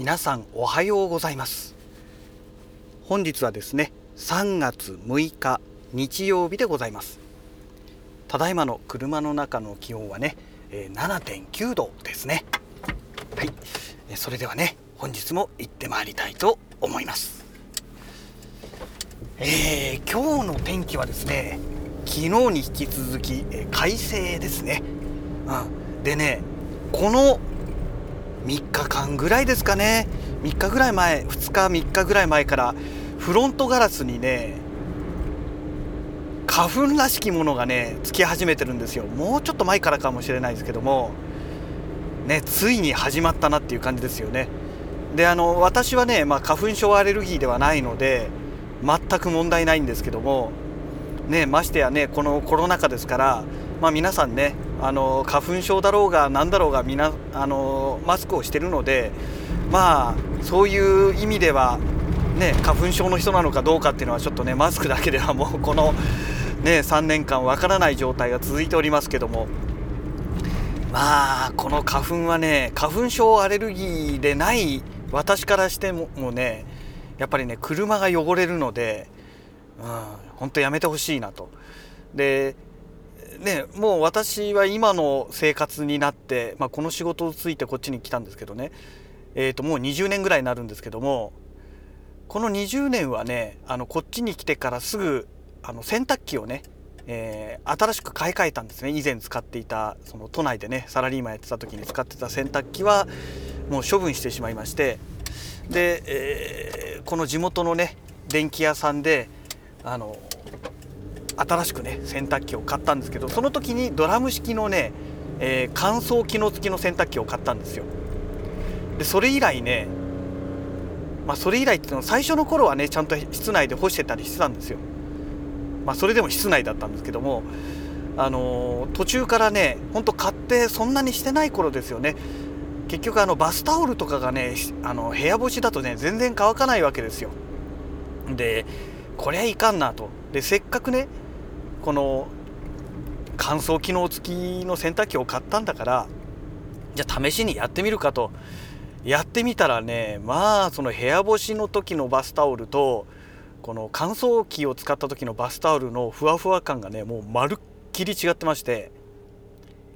皆さんおはようございます。本日はですね3月6日日曜日でございます。ただいまの車の中の気温はね7.9度ですね。はい。それではね本日も行ってまいりたいと思います。えー、今日の天気はですね昨日に引き続き、え快晴ですね、うん、でねこの3日間ぐらいですかね。3日ぐらい前2日3日ぐらい前からフロントガラスにね花粉らしきものがねつき始めてるんですよ。もうちょっと前からかもしれないですけどもねついに始まったなっていう感じですよね。であの私はね、まあ、花粉症アレルギーではないので全く問題ないんですけどもねましてやねこのコロナ禍ですからまあ、皆さんねあの花粉症だろうが何だろうがみあのマスクをしてるのでまあそういう意味ではね花粉症の人なのかどうかっていうのはちょっとねマスクだけではもう このね3年間わからない状態が続いておりますけどもまあこの花粉はね花粉症アレルギーでない私からしてももねやっぱりね車が汚れるので、うん、本当やめてほしいなと。でね、もう私は今の生活になって、まあ、この仕事をついてこっちに来たんですけどね、えー、ともう20年ぐらいになるんですけどもこの20年はねあのこっちに来てからすぐあの洗濯機をね、えー、新しく買い替えたんですね。以前使っていたその都内でねサラリーマンやってた時に使ってた洗濯機はもう処分してしまいましてで、えー、この地元のね電気屋さんであの新しくね洗濯機を買ったんですけどその時にドラム式のね、えー、乾燥機能付きの洗濯機を買ったんですよ。でそれ以来ねまあそれ以来っていうのは最初の頃はねちゃんと室内で干してたりしてたんですよ。まあそれでも室内だったんですけどもあのー、途中からねほんと買ってそんなにしてない頃ですよね。結局あのバスタオルとかがねあの部屋干しだとね全然乾かないわけですよ。でこりゃいかんなと。でせっかくねこの乾燥機能付きの洗濯機を買ったんだからじゃあ試しにやってみるかとやってみたらねまあその部屋干しの時のバスタオルとこの乾燥機を使った時のバスタオルのふわふわ感がねもうまるっきり違ってまして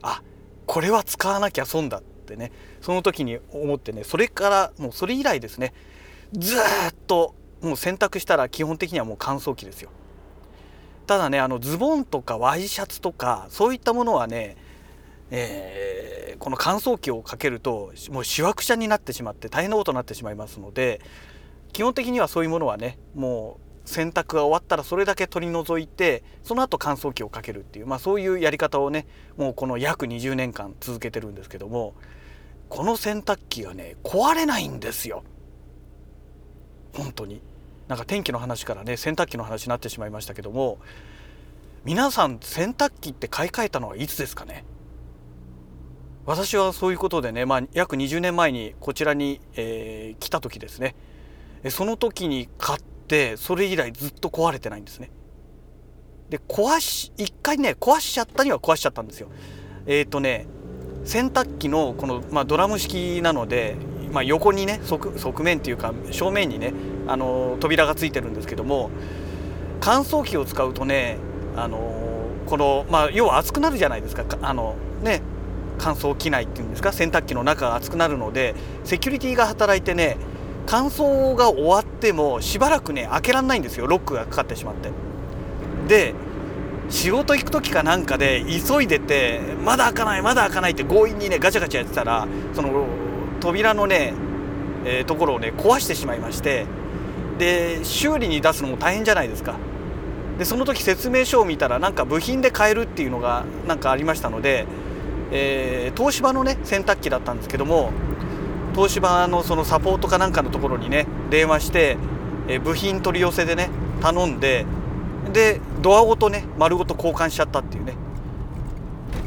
あこれは使わなきゃ損だってねその時に思ってねそれからもうそれ以来ですねずっともう洗濯したら基本的にはもう乾燥機ですよ。ただねあのズボンとかワイシャツとかそういったものはね、えー、この乾燥機をかけるともうしわくしゃになってしまって大変なことになってしまいますので基本的にはそういうものはねもう洗濯が終わったらそれだけ取り除いてその後乾燥機をかけるっていう、まあ、そういうやり方をねもうこの約20年間続けてるんですけどもこの洗濯機がね壊れないんですよ本当に。なんか天気の話からね洗濯機の話になってしまいましたけども皆さん洗濯機って買い替えたのはいつですかね？私はそういうことでね、まあ、約20年前にこちらに、えー、来た時ですね。その時に買ってそれ以来ずっと壊れてないんですね。で壊し一回ね壊しちゃったには壊しちゃったんですよ。えっ、ー、とね洗濯機のこの、まあ、ドラム式なのでまあ、横にね側側面っていうか正面にねあの扉がついてるんですけども乾燥機を使うとねあのこの、まあ、要は熱くなるじゃないですか。あのね乾燥機内っていうんですか洗濯機の中が熱くなるのでセキュリティが働いてね乾燥が終わってもしばらくね開けられないんですよ。ロックがかかってしまって。で仕事行く時かなんかで急いでてまだ開かないまだ開かないって強引にねガチャガチャやってたらその扉のね、えー、ところをね壊してしまいましてで修理に出すのも大変じゃないですか。でその時説明書を見たらなんか部品で買えるっていうのがなんかありましたので、えー、東芝のね洗濯機だったんですけども東芝のそのサポートかなんかのところにね電話して、えー、部品取り寄せでね頼んででドアごとね丸ごと交換しちゃったっていうね。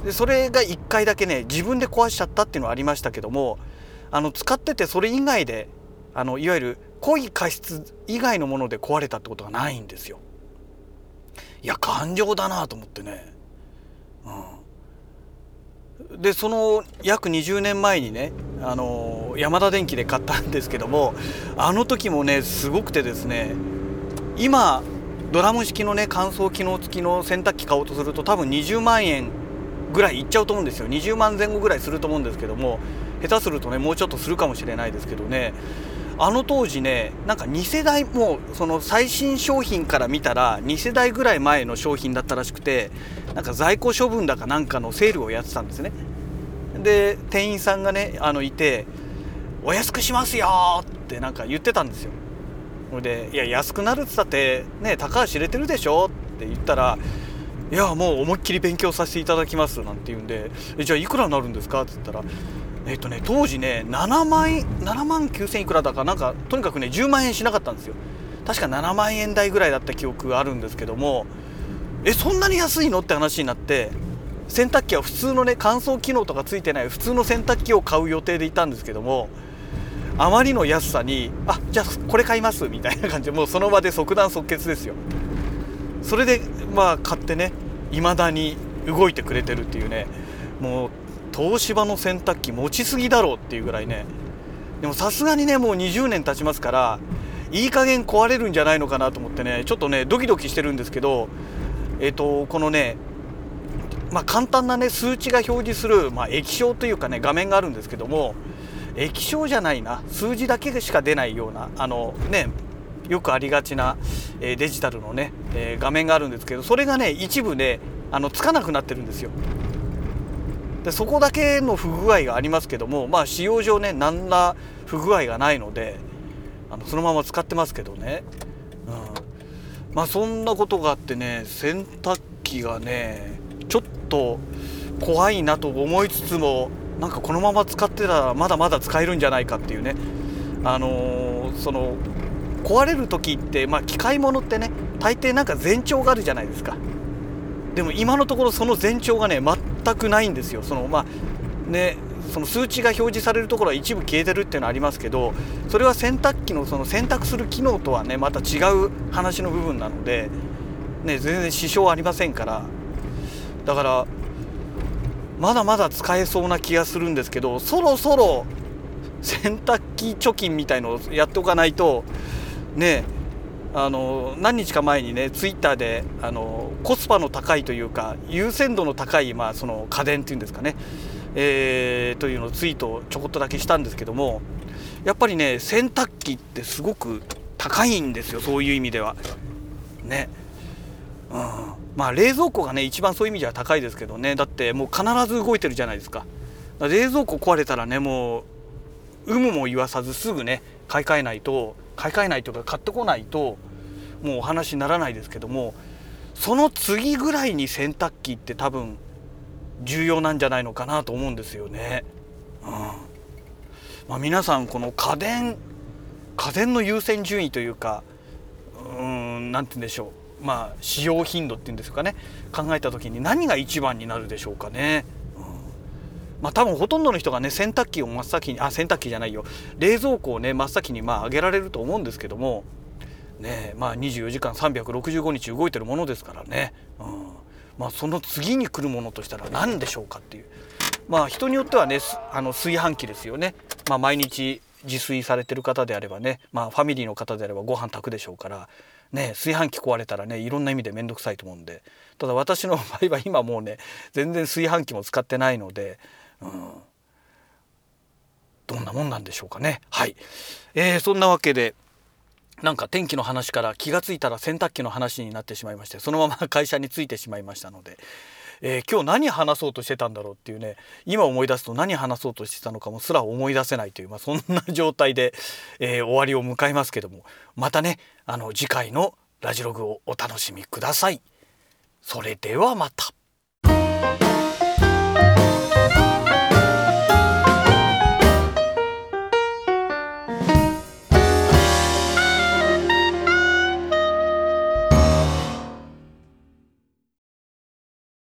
でそれが1回だけね自分で壊しちゃったっていうのはありましたけどもあの使っててそれ以外であのいわゆる濃い加湿以外のもので壊れたってことがないんですよ。いや感情だなと思ってね。うん、でその約20年前にねあの山田電機で買ったんですけどもあの時もねすごくてですね今ドラム式のね乾燥機能付きの洗濯機買おうとすると多分20万円ぐらいいっちゃうと思うんですよ20万前後ぐらいすると思うんですけども下手するとねもうちょっとするかもしれないですけどねあの当時ねなんか2世代もうその最新商品から見たら2世代ぐらい前の商品だったらしくてなんか在庫処分だかなんかのセールをやってたんですねで店員さんがねあのいて「お安くしますよ!」ってなんか言ってたんですよほいで「いや安くなるっつったってね高橋入れてるでしょ?」って言ったら「いやもう思いっきり勉強させていただきます」なんて言うんで「じゃあいくらになるんですか?」って言ったらえっとね当時ね7万7万9000いくらだかなんかとにかくね10万円しなかったんですよ。確か7万円台ぐらいだった記憶があるんですけどもえそんなに安いの？って話になって洗濯機は普通のね乾燥機能とかついてない普通の洗濯機を買う予定でいたんですけどもあまりの安さにあじゃあこれ買いますみたいな感じでもうその場で即断即決ですよ。それでまあ買ってね未だに動いてくれてるっていうねもう東芝の洗濯機持ちすぎだろうっていうぐらいね。でもさすがにねもう20年経ちますからいい加減壊れるんじゃないのかなと思ってねちょっとねドキドキしてるんですけどえっ、ー、とこのねまあ簡単なね数値が表示する、まあ、液晶というかね画面があるんですけども液晶じゃないな数字だけしか出ないようなあのねよくありがちな、えー、デジタルのね、えー、画面があるんですけどそれがね一部ねあのつかなくなってるんですよ。でそこだけの不具合がありますけどもまあ使用上ね何ら不具合がないのであのそのまま使ってますけどね、うん、まあそんなことがあってね洗濯機がねちょっと怖いなと思いつつもなんかこのまま使ってたらまだまだ使えるんじゃないかっていうね。あのー、その壊れる時ってまあ機械物ってね大抵なんか前兆があるじゃないですか。でも今のところその前兆がね全くないんですよ。そのまあねその数値が表示されるところは一部消えてるっていうのはありますけどそれは洗濯機のその選択する機能とはねまた違う話の部分なので、ね、全然支障ありませんから。だからまだまだ使えそうな気がするんですけどそろそろ洗濯機貯金みたいのをやっておかないとねあの何日か前にねツイッターであのコスパの高いというか優先度の高い、まあ、その家電っていうんですかね、えー、というのをツイートちょこっとだけしたんですけどもやっぱりね洗濯機ってすごく高いんですよそういう意味では。ね。うん、まあ冷蔵庫がね一番そういう意味では高いですけどねだってもう必ず動いてるじゃないですか。冷蔵庫壊れたらねもう有無も言わさずすぐね買い替えないと買い替えないというか買ってこないともうお話にならないですけどもその次ぐらいに洗濯機って多分重要なんじゃないのかなと思うんですよね。うん。まあ、皆さんこの家電家電の優先順位というかうん何て言うんでしょう。まあ使用頻度っていうんですかね。考えた時に何が一番になるでしょうかね。まあ多分ほとんどの人がね洗濯機を真っ先にあ洗濯機じゃないよ。冷蔵庫をね真っ先にまあ上げられると思うんですけどもねまあ24時間365日動いてるものですからね、うん、まあその次に来るものとしたら何でしょうかっていう。まあ人によってはねあの炊飯器ですよね、まあ、毎日自炊されてる方であればね、まあ、ファミリーの方であればご飯炊くでしょうからね炊飯器壊れたらねいろんな意味で面倒くさいと思うんで。ただ私の場合は今もうね全然炊飯器も使ってないので、うん、どんなもんなんでしょうかね。はい、えー、そんなわけでなんか天気の話から気が付いたら洗濯機の話になってしまいましてそのまま会社に着いてしまいましたので、えー、今日何話そうとしてたんだろうっていうね今思い出すと何話そうとしてたのかもすら思い出せないという、まあ、そんな状態で、えー、終わりを迎えますけどもまたねあの次回のラジログをお楽しみください。それではまた。